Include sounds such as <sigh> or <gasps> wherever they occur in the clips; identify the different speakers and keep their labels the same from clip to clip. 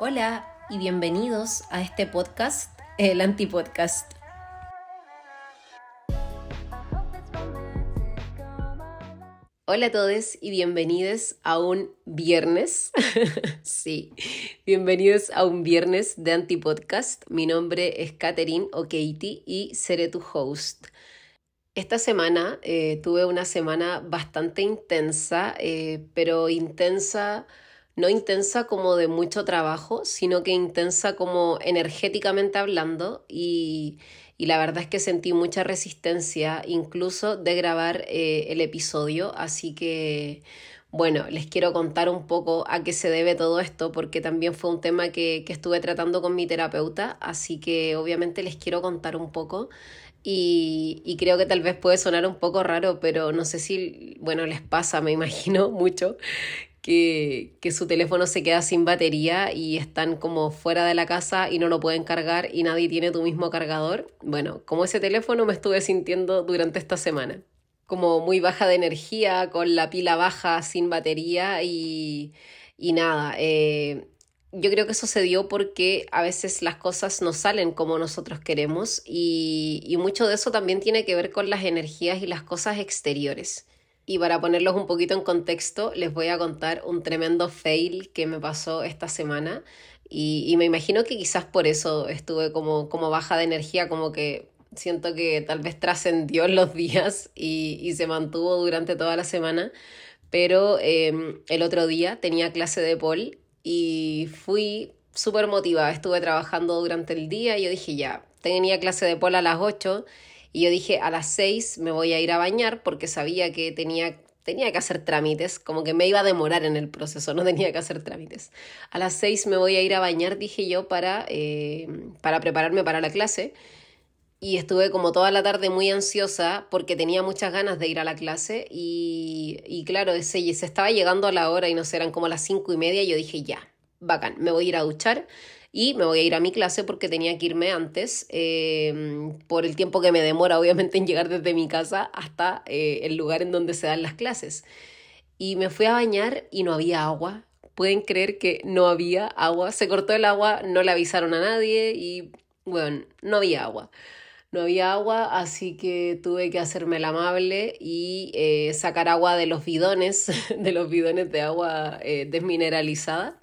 Speaker 1: Hola y bienvenidos a este podcast, el Antipodcast. Hola a todos y bienvenidos a un viernes. <laughs> sí, bienvenidos a un viernes de Antipodcast. Mi nombre es Katherine o Katie y seré tu host. Esta semana eh, tuve una semana bastante intensa, eh, pero intensa no intensa como de mucho trabajo, sino que intensa como energéticamente hablando y, la verdad es que sentí mucha resistencia incluso de grabar eh, el episodio, así que bueno, les quiero contar un poco a qué se debe todo esto, porque también fue un tema que, que estuve tratando con mi terapeuta, así que obviamente les quiero contar un poco. Y, y, creo que tal vez puede sonar un poco raro, pero no sé si, bueno, les pasa, me imagino <laughs> mucho, que, su teléfono se queda sin batería y están como fuera de la casa y no lo pueden cargar y nadie tiene tu mismo cargador. Bueno, como ese teléfono me estuve sintiendo durante esta semana. Como muy baja de energía, con la pila baja, sin batería y, y nada. Eh, yo creo que eso se dio porque a veces las cosas no salen como nosotros queremos y, y mucho de eso también tiene que ver con las energías y las cosas exteriores. Y para ponerlos un poquito en contexto, les voy a contar un tremendo fail que me pasó esta semana. Y, me imagino que quizás por eso estuve como, como baja de energía, como que siento que tal vez trascendió en los <laughs> días y, se mantuvo durante toda la semana. Pero em, el otro día tenía clase de pol y fui súper motivada. Estuve trabajando durante el día y yo dije ya, tenía clase de pol a las 8 y yo dije, a las seis me voy a ir a bañar porque sabía que tenía, tenía que hacer trámites, como que me iba a demorar en el proceso, no tenía que hacer trámites. A las seis me voy a ir a bañar, dije yo, para, eh, para prepararme para la clase. Y estuve como toda la tarde muy ansiosa porque tenía muchas ganas de ir a la clase y, y claro, se, se estaba llegando a la hora y no eran como las cinco y media y yo dije, ya, bacán, me voy a ir a duchar y me voy a ir a mi clase porque tenía que irme antes, eh, por el tiempo que me demora obviamente en llegar desde mi casa hasta eh, el lugar en donde se dan las clases. Y me fui a bañar y no había agua. Pueden creer que no había agua. Se cortó el agua, no le avisaron a nadie y bueno, no había agua. No había agua, así que tuve que hacerme la amable y eh, sacar agua de los bidones, <laughs> de los bidones de agua desmineralizada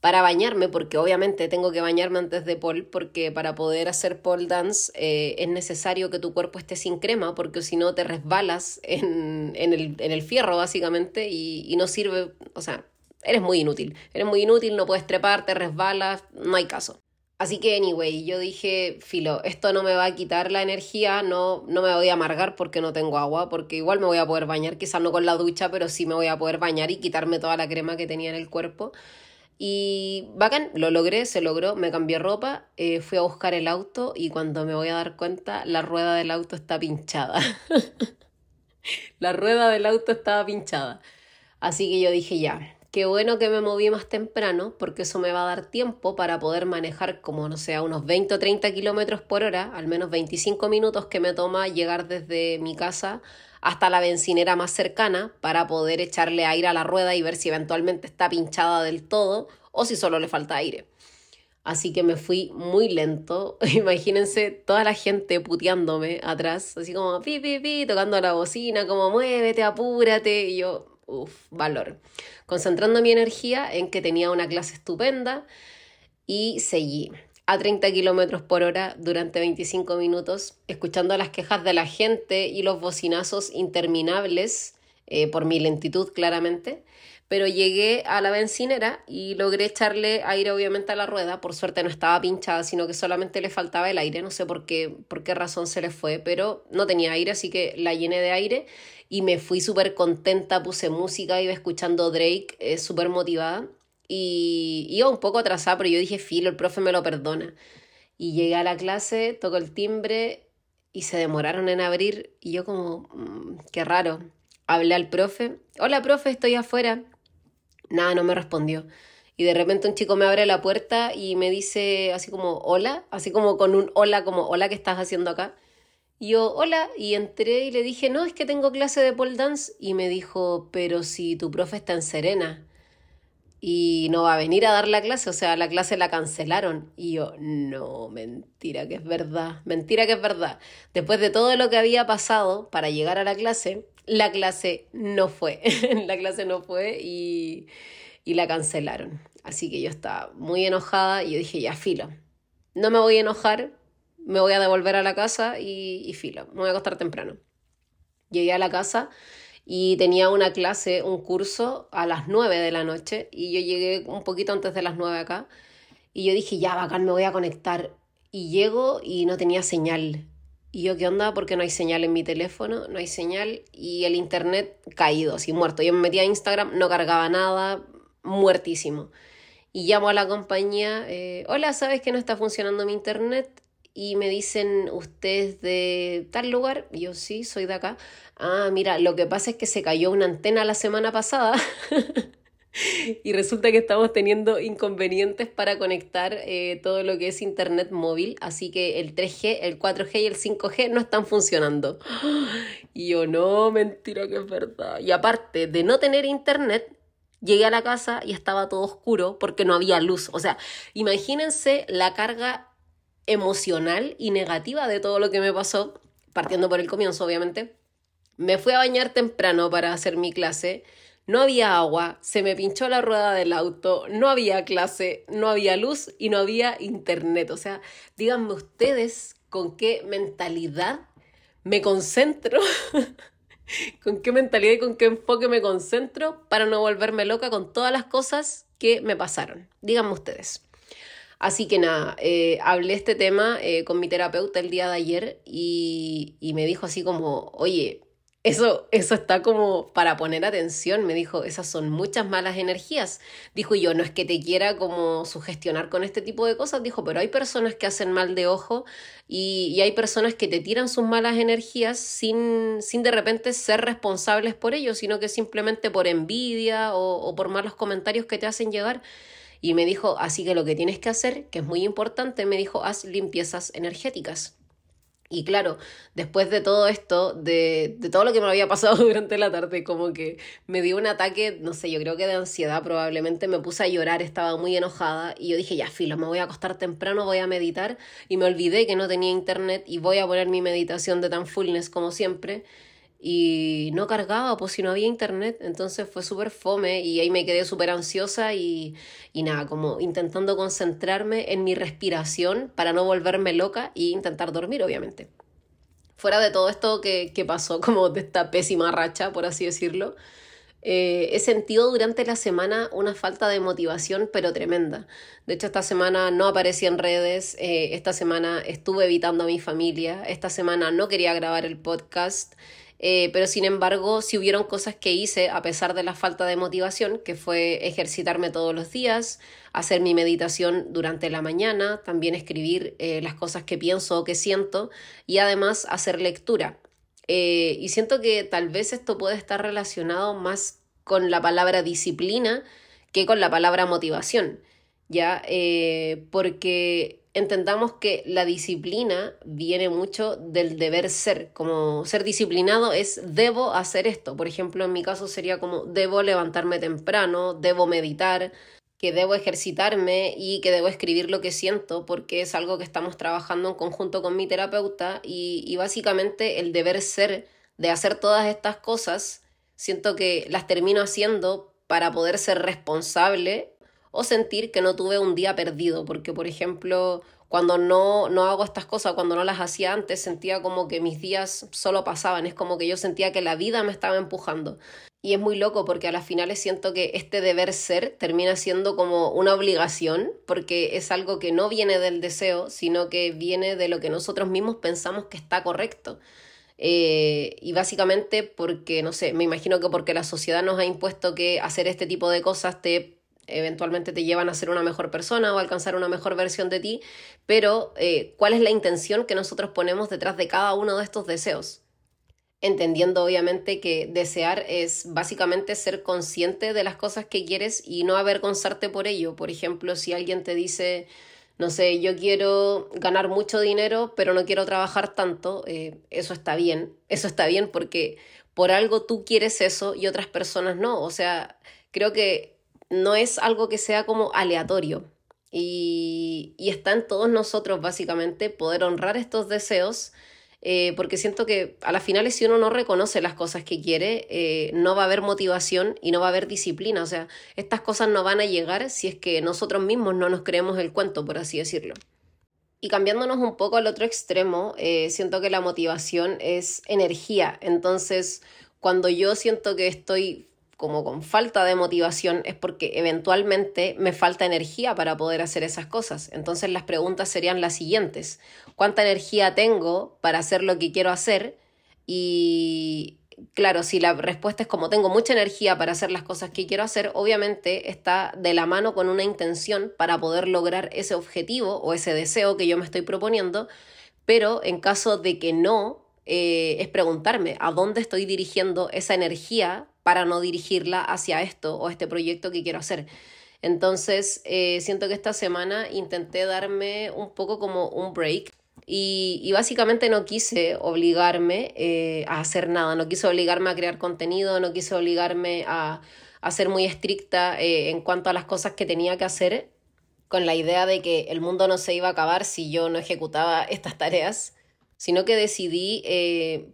Speaker 1: para bañarme, porque obviamente tengo que bañarme antes de pole, porque para poder hacer pole dance eh, es necesario que tu cuerpo esté sin crema, porque si no te resbalas en, el, fierro básicamente y, no sirve, o sea, eres muy inútil, eres muy inútil, no puedes trepar, te resbalas, no hay caso. Así que, anyway, yo dije, filo, esto no me va a quitar la energía, no, no me voy a amargar porque no tengo agua, porque igual me voy a poder bañar, quizás no con la ducha, pero sí me voy a poder bañar y quitarme toda la crema que tenía en el cuerpo. Y bacán, lo logré, se logró, me cambié ropa, eh, fui a buscar el auto y cuando me voy a dar cuenta, la rueda del auto está pinchada. <laughs> la rueda del auto estaba pinchada. Así que yo dije ya, qué bueno que me moví más temprano porque eso me va a dar tiempo para poder manejar como, no sé, a unos 20 o 30 kilómetros por hora, al menos 25 minutos que me toma llegar desde mi casa hasta la bencinera más cercana para poder echarle aire a la rueda y ver si eventualmente está pinchada del todo o si solo le falta aire. Así que me fui muy lento. <laughs> Imagínense toda la gente puteándome atrás, así como pi, pi, pi, tocando la bocina, como muévete, apúrate. Y yo, uff, valor. Concentrando mi energía en que tenía una clase estupenda y seguí a 30 kilómetros por hora durante 25 minutos, escuchando las quejas de la gente y los bocinazos interminables, eh, por mi lentitud claramente, pero llegué a la bencinera y logré echarle aire obviamente a la rueda, por suerte no estaba pinchada, sino que solamente le faltaba el aire, no sé por qué, por qué razón se le fue, pero no tenía aire, así que la llené de aire y me fui súper contenta, puse música, iba escuchando Drake, eh, súper motivada y iba un poco atrasada, pero yo dije, filo, el profe me lo perdona. Y llegué a la clase, tocó el timbre y se demoraron en abrir y yo como, mm, qué raro. Hablé al profe, hola profe, estoy afuera. Nada, no me respondió. Y de repente un chico me abre la puerta y me dice así como, hola, así como con un hola, como, hola, ¿qué estás haciendo acá? Y yo, hola, y entré y le dije, no, es que tengo clase de pole dance. Y me dijo, pero si tu profe está en Serena. y no va a venir a dar la clase, o sea, la clase la cancelaron. Y yo, no, mentira que es verdad, mentira que es verdad. Después de todo lo que había pasado para llegar a la clase, la clase no fue, <laughs> la clase no fue y, y la cancelaron. Así que yo estaba muy enojada y yo dije, ya, filo, no me voy a enojar, me voy a devolver a la casa y, filo, me voy a acostar temprano. Llegué a la casa y tenía una clase, un curso a las 9 de la noche y yo llegué un poquito antes de las 9 acá y yo dije, ya, bacán, me voy a conectar. Y llego y no tenía señal. Y yo, ¿qué onda? Porque no hay señal en mi teléfono, no hay señal y el internet caído, así muerto. Yo me metí a Instagram, no cargaba nada, muertísimo. Y llamo a la compañía, eh, hola, ¿sabes que no está funcionando mi internet? y me dicen, ¿usted es de tal lugar? Yo sí, soy de acá. Ah, mira, lo que pasa es que se cayó una antena la semana pasada. <laughs> <laughs> y resulta que estamos teniendo inconvenientes para conectar eh, todo lo que es internet móvil, así que el 3G, el 4G y el 5G no están funcionando. <gasps> Y yo, no, mentira que es verdad. Y aparte de no tener internet, llegué a la casa y estaba todo oscuro porque no había luz. O sea, imagínense la carga emocional y negativa de todo lo que me pasó, partiendo por el comienzo, obviamente. Me fui a bañar temprano para hacer mi clase. No había agua, se me pinchó la rueda del auto, no había clase, no había luz y no había internet. O sea, díganme ustedes con qué mentalidad me concentro, <laughs> con qué mentalidad y con qué enfoque me concentro para no volverme loca con todas las cosas que me pasaron. Díganme ustedes. Así que nada, eh, hablé este tema eh, con mi terapeuta el día de ayer y, y, me dijo así como, oye, eso, eso está como para poner atención, me dijo, esas son muchas malas energías. Dijo yo, no es que te quiera como sugestionar con este tipo de cosas, dijo, pero hay personas que hacen mal de ojo y, y hay personas que te tiran sus malas energías sin, sin de repente ser responsables por ello, sino que simplemente por envidia o, o por malos comentarios que te hacen llegar. Y me dijo, así que lo que tienes que hacer, que es muy importante, me dijo, haz limpiezas energéticas. Y claro, después de todo esto, de, de, todo lo que me había pasado <laughs> durante la tarde, como que me dio un ataque, no sé, yo creo que de ansiedad probablemente, me puse a llorar, estaba muy enojada y yo dije, ya, filo, me voy a acostar temprano, voy a meditar y me olvidé que no tenía internet y voy a poner mi meditación de tan fullness como siempre y no cargaba, pues si no había internet, entonces fue súper fome y ahí me quedé súper ansiosa y, y nada, como intentando concentrarme en mi respiración para no volverme loca e intentar dormir, obviamente. Fuera de todo esto que, que pasó, como de esta pésima racha, por así decirlo, eh, he sentido durante la semana una falta de motivación, pero tremenda. De hecho, esta semana no aparecí en redes, eh, esta semana estuve evitando a mi familia, esta semana no quería grabar el podcast. Eh, pero sin embargo, si hubieron cosas que hice a pesar de la falta de motivación, que fue ejercitarme todos los días, hacer mi meditación durante la mañana, también escribir eh, las cosas que pienso o que siento y además hacer lectura. Eh, y siento que tal vez esto puede estar relacionado más con la palabra disciplina que con la palabra motivación, ¿ya? porque entendamos que la disciplina viene mucho del deber ser, como ser disciplinado es debo hacer esto, por ejemplo en mi caso sería como debo levantarme temprano, debo meditar, que debo ejercitarme y que debo escribir lo que siento porque es algo que estamos trabajando en conjunto con mi terapeuta y, y básicamente el deber ser de hacer todas estas cosas siento que las termino haciendo para poder ser responsable o sentir que no tuve un día perdido, porque por ejemplo, cuando no, no hago estas cosas, cuando no las hacía antes, sentía como que mis días solo pasaban, es como que yo sentía que la vida me estaba empujando. Y es muy loco porque a las finales siento que este deber ser termina siendo como una obligación, porque es algo que no viene del deseo, sino que viene de lo que nosotros mismos pensamos que está correcto. Eh, y básicamente porque, no sé, me imagino que porque la sociedad nos ha impuesto que hacer este tipo de cosas te eventualmente te llevan a ser una mejor persona o alcanzar una mejor versión de ti, pero eh, ¿cuál es la intención que nosotros ponemos detrás de cada uno de estos deseos? Entendiendo obviamente que desear es básicamente ser consciente de las cosas que quieres y no avergonzarte por ello. Por ejemplo, si alguien te dice, no sé, yo quiero ganar mucho dinero, pero no quiero trabajar tanto, eh, eso está bien, eso está bien porque por algo tú quieres eso y otras personas no. O sea, creo que no es algo que sea como aleatorio. Y, y está en todos nosotros básicamente poder honrar estos deseos eh, porque siento que a las finales si uno no reconoce las cosas que quiere, eh, no va a haber motivación y no va a haber disciplina. O sea, estas cosas no van a llegar si es que nosotros mismos no nos creemos el cuento, por así decirlo. Y cambiándonos un poco al otro extremo, eh, siento que la motivación es energía. Entonces, cuando yo siento que estoy como con falta de motivación es porque eventualmente me falta energía para poder hacer esas cosas. Entonces las preguntas serían las siguientes. ¿Cuánta energía tengo para hacer lo que quiero hacer? Y claro, si la respuesta es como tengo mucha energía para hacer las cosas que quiero hacer, obviamente está de la mano con una intención para poder lograr ese objetivo o ese deseo que yo me estoy proponiendo, pero en caso de que no, eh, es preguntarme a dónde estoy dirigiendo esa energía para no dirigirla hacia esto o este proyecto que quiero hacer. Entonces, eh, siento que esta semana intenté darme un poco como un break y, básicamente no quise obligarme eh, a hacer nada, no quise obligarme a crear contenido, no quise obligarme a, a ser muy estricta en cuanto a las cosas que tenía que hacer, con la idea de que el mundo no se iba a acabar si yo no ejecutaba estas tareas, sino que decidí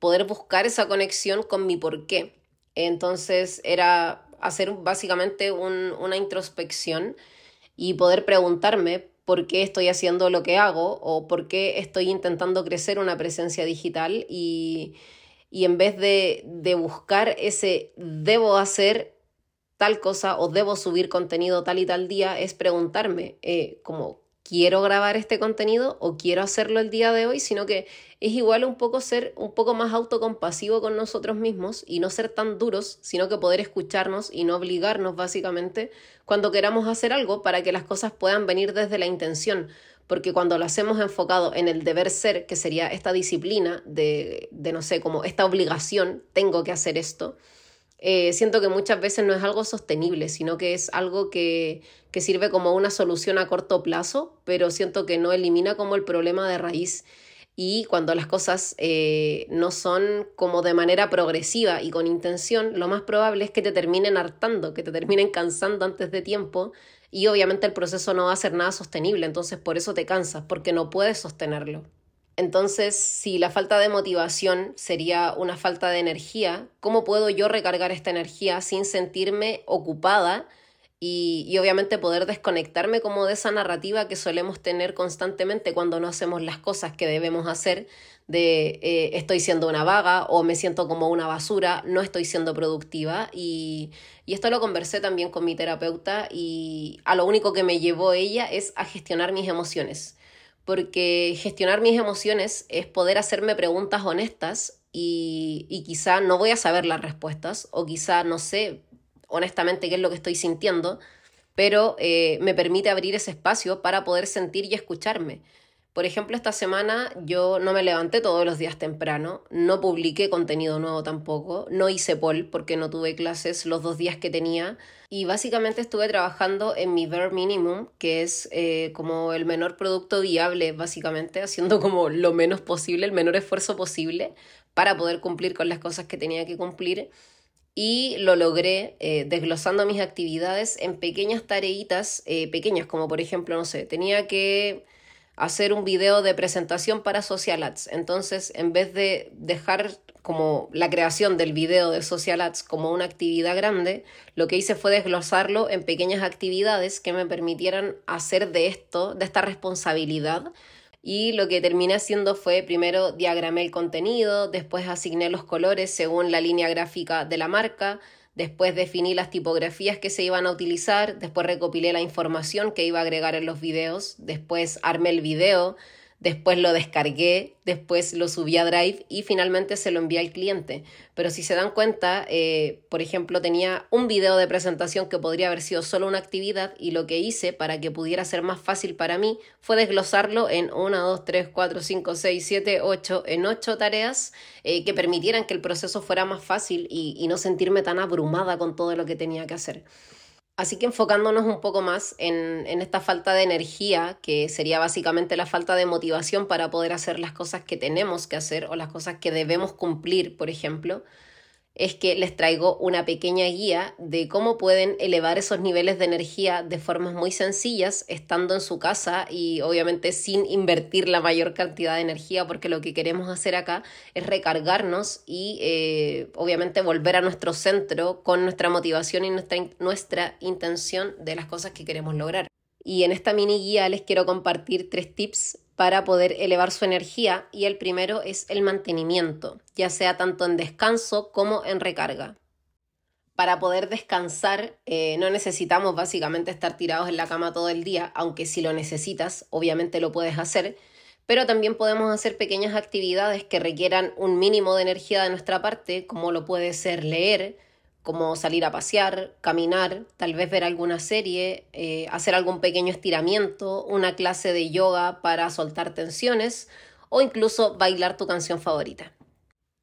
Speaker 1: poder buscar esa conexión con mi porqué. Entonces era hacer básicamente una introspección y poder preguntarme por qué estoy haciendo lo que hago o por qué estoy intentando crecer una presencia digital y, en vez de, buscar ese debo hacer tal cosa o debo subir contenido tal y tal día, es preguntarme eh, como quiero grabar este contenido o quiero hacerlo el día de hoy, sino que es igual un poco ser un poco más autocompasivo con nosotros mismos y no ser tan duros, sino que poder escucharnos y no obligarnos básicamente cuando queramos hacer algo para que las cosas puedan venir desde la intención, porque cuando lo hacemos enfocado en el deber ser, que sería esta disciplina de, de no sé, como esta obligación, tengo que hacer esto, eh, siento que muchas veces no es algo sostenible, sino que es algo que, que sirve como una solución a corto plazo, pero siento que no elimina como el problema de raíz. Y cuando las cosas eh, no son como de manera progresiva y con intención, lo más probable es que te terminen hartando, que te terminen cansando antes de tiempo y obviamente el proceso no va a ser nada sostenible, entonces por eso te cansas, porque no puedes sostenerlo. Entonces, si la falta de motivación sería una falta de energía, ¿cómo puedo yo recargar esta energía sin sentirme ocupada y, obviamente poder desconectarme como de esa narrativa que solemos tener constantemente cuando no hacemos las cosas que debemos hacer, de eh, estoy siendo una vaga o me siento como una basura, no estoy siendo productiva y, y esto lo conversé también con mi terapeuta y a lo único que me llevó ella es a gestionar mis emociones porque gestionar mis emociones es poder hacerme preguntas honestas y, quizá no voy a saber las respuestas o quizá no sé honestamente qué es lo que estoy sintiendo, pero eh, me permite abrir ese espacio para poder sentir y escucharme. Por ejemplo, esta semana yo no me levanté todos los días temprano, no publiqué contenido nuevo tampoco, no hice poll porque no tuve clases los dos días que tenía y básicamente estuve trabajando en mi bare minimum, que es eh, como el menor producto viable, básicamente, haciendo como lo menos posible, el menor esfuerzo posible para poder cumplir con las cosas que tenía que cumplir. Y lo logré eh, desglosando mis actividades en pequeñas tareitas eh, pequeñas, como por ejemplo, no sé, tenía que hacer un video de presentación para Social Ads. Entonces, en vez de dejar como la creación del video de Social Ads como una actividad grande, lo que hice fue desglosarlo en pequeñas actividades que me permitieran hacer de esto, de esta responsabilidad. Y lo que terminé haciendo fue primero diagramé el contenido, después asigné los colores según la línea gráfica de la marca, después definí las tipografías que se iban a utilizar, después recopilé la información que iba a agregar en los videos, después armé el video, después lo descargué, después lo subí a Drive y finalmente se lo envié al cliente. Pero si se dan cuenta, eh, por ejemplo, tenía un video de presentación que podría haber sido solo una actividad y lo que hice para que pudiera ser más fácil para mí fue desglosarlo en 1, 2, 3, 4, 5, 6, 7, 8, en 8 tareas eh, que permitieran que el proceso fuera más fácil y, y no sentirme tan abrumada con todo lo que tenía que hacer. Así que enfocándonos un poco más en, esta falta de energía, que sería básicamente la falta de motivación para poder hacer las cosas que tenemos que hacer o las cosas que debemos cumplir, por ejemplo, es que les traigo una pequeña guía de cómo pueden elevar esos niveles de energía de formas muy sencillas estando en su casa y obviamente sin invertir la mayor cantidad de energía porque lo que queremos hacer acá es recargarnos y eh, obviamente volver a nuestro centro con nuestra motivación y nuestra, nuestra intención de las cosas que queremos lograr. Y en esta mini guía les quiero compartir tres tips para poder elevar su energía y el primero es el mantenimiento, ya sea tanto en descanso como en recarga. Para poder descansar eh, no necesitamos básicamente estar tirados en la cama todo el día, aunque si lo necesitas obviamente lo puedes hacer, pero también podemos hacer pequeñas actividades que requieran un mínimo de energía de nuestra parte, como lo puede ser leer, como salir a pasear, caminar, tal vez ver alguna serie, eh, hacer algún pequeño estiramiento, una clase de yoga para soltar tensiones o incluso bailar tu canción favorita.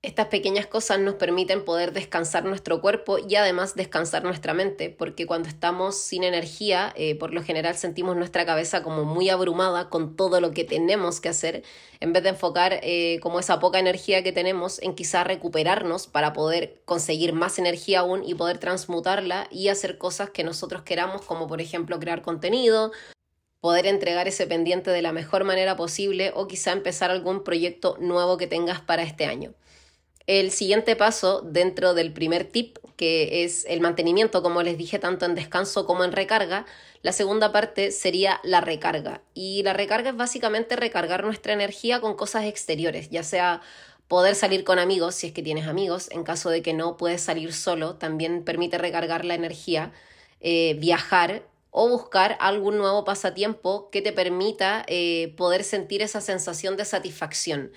Speaker 1: Estas pequeñas cosas nos permiten poder descansar nuestro cuerpo y además descansar nuestra mente, porque cuando estamos sin energía, eh, por lo general sentimos nuestra cabeza como muy abrumada con todo lo que tenemos que hacer, en vez de enfocar eh, como esa poca energía que tenemos en quizá recuperarnos para poder conseguir más energía aún y poder transmutarla y hacer cosas que nosotros queramos, como por ejemplo crear contenido, poder entregar ese pendiente de la mejor manera posible o quizá empezar algún proyecto nuevo que tengas para este año. El siguiente paso dentro del primer tip, que es el mantenimiento, como les dije, tanto en descanso como en recarga, la segunda parte sería la recarga. Y la recarga es básicamente recargar nuestra energía con cosas exteriores, ya sea poder salir con amigos, si es que tienes amigos, en caso de que no puedes salir solo, también permite recargar la energía, eh, viajar o buscar algún nuevo pasatiempo que te permita eh, poder sentir esa sensación de satisfacción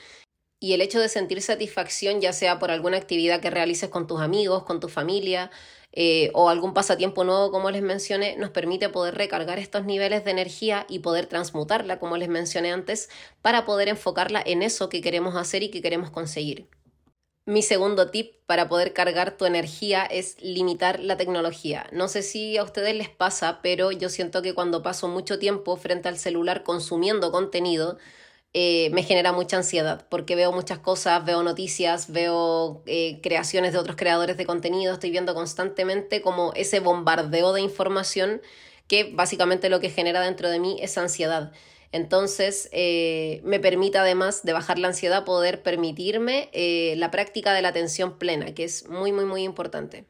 Speaker 1: y el hecho de sentir satisfacción, ya sea por alguna actividad que realices con tus amigos, con tu familia eh, o algún pasatiempo nuevo, como les mencioné, nos permite poder recargar estos niveles de energía y poder transmutarla, como les mencioné antes, para poder enfocarla en eso que queremos hacer y que queremos conseguir. Mi segundo tip para poder cargar tu energía es limitar la tecnología. No sé si a ustedes les pasa, pero yo siento que cuando paso mucho tiempo frente al celular consumiendo contenido, eh, me genera mucha ansiedad porque veo muchas cosas, veo noticias, veo eh, creaciones de otros creadores de contenido, estoy viendo constantemente como ese bombardeo de información que básicamente lo que genera dentro de mí es ansiedad. Entonces, eh, me permite además de bajar la ansiedad poder permitirme la práctica de la atención plena, que es muy, muy, muy importante.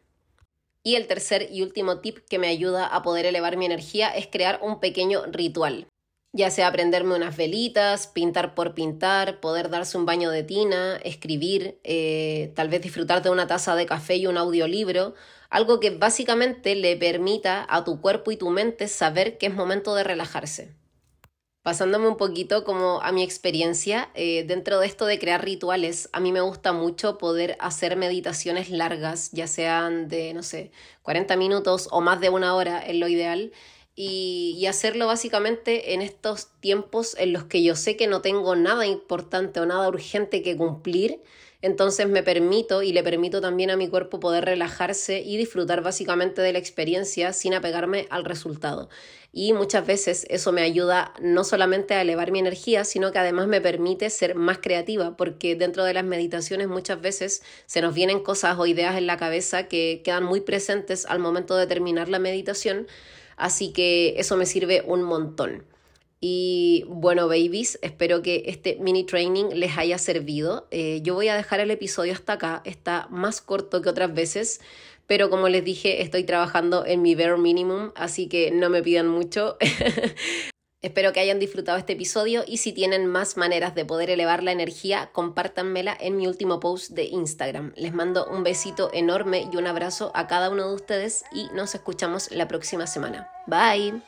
Speaker 1: Y el tercer y último tip que me ayuda a poder elevar mi energía es crear un pequeño ritual ya sea prenderme unas velitas, pintar por pintar, poder darse un baño de tina, escribir, eh, tal vez disfrutar de una taza de café y un audiolibro, algo que básicamente le permita a tu cuerpo y tu mente saber que es momento de relajarse. Pasándome un poquito como a mi experiencia, eh, dentro de esto de crear rituales, a mí me gusta mucho poder hacer meditaciones largas, ya sean de, no sé, 40 minutos o más de una hora, es lo ideal, y, hacerlo básicamente en estos tiempos en los que yo sé que no tengo nada importante o nada urgente que cumplir, entonces me permito y le permito también a mi cuerpo poder relajarse y disfrutar básicamente de la experiencia sin apegarme al resultado. Y muchas veces eso me ayuda no solamente a elevar mi energía, sino que además me permite ser más creativa, porque dentro de las meditaciones muchas veces se nos vienen cosas o ideas en la cabeza que quedan muy presentes al momento de terminar la meditación Así que eso me sirve un montón. Y bueno, babies, espero que este mini training les haya servido. Eh, yo voy a dejar el episodio hasta acá, está más corto que otras veces, pero como les dije, estoy trabajando en mi bare minimum, así que no me pidan mucho. <laughs> Espero que hayan disfrutado este episodio y si tienen más maneras de poder elevar la energía, compártanmela en mi último post de Instagram. Les mando un besito enorme y un abrazo a cada uno de ustedes y nos escuchamos la próxima semana. Bye.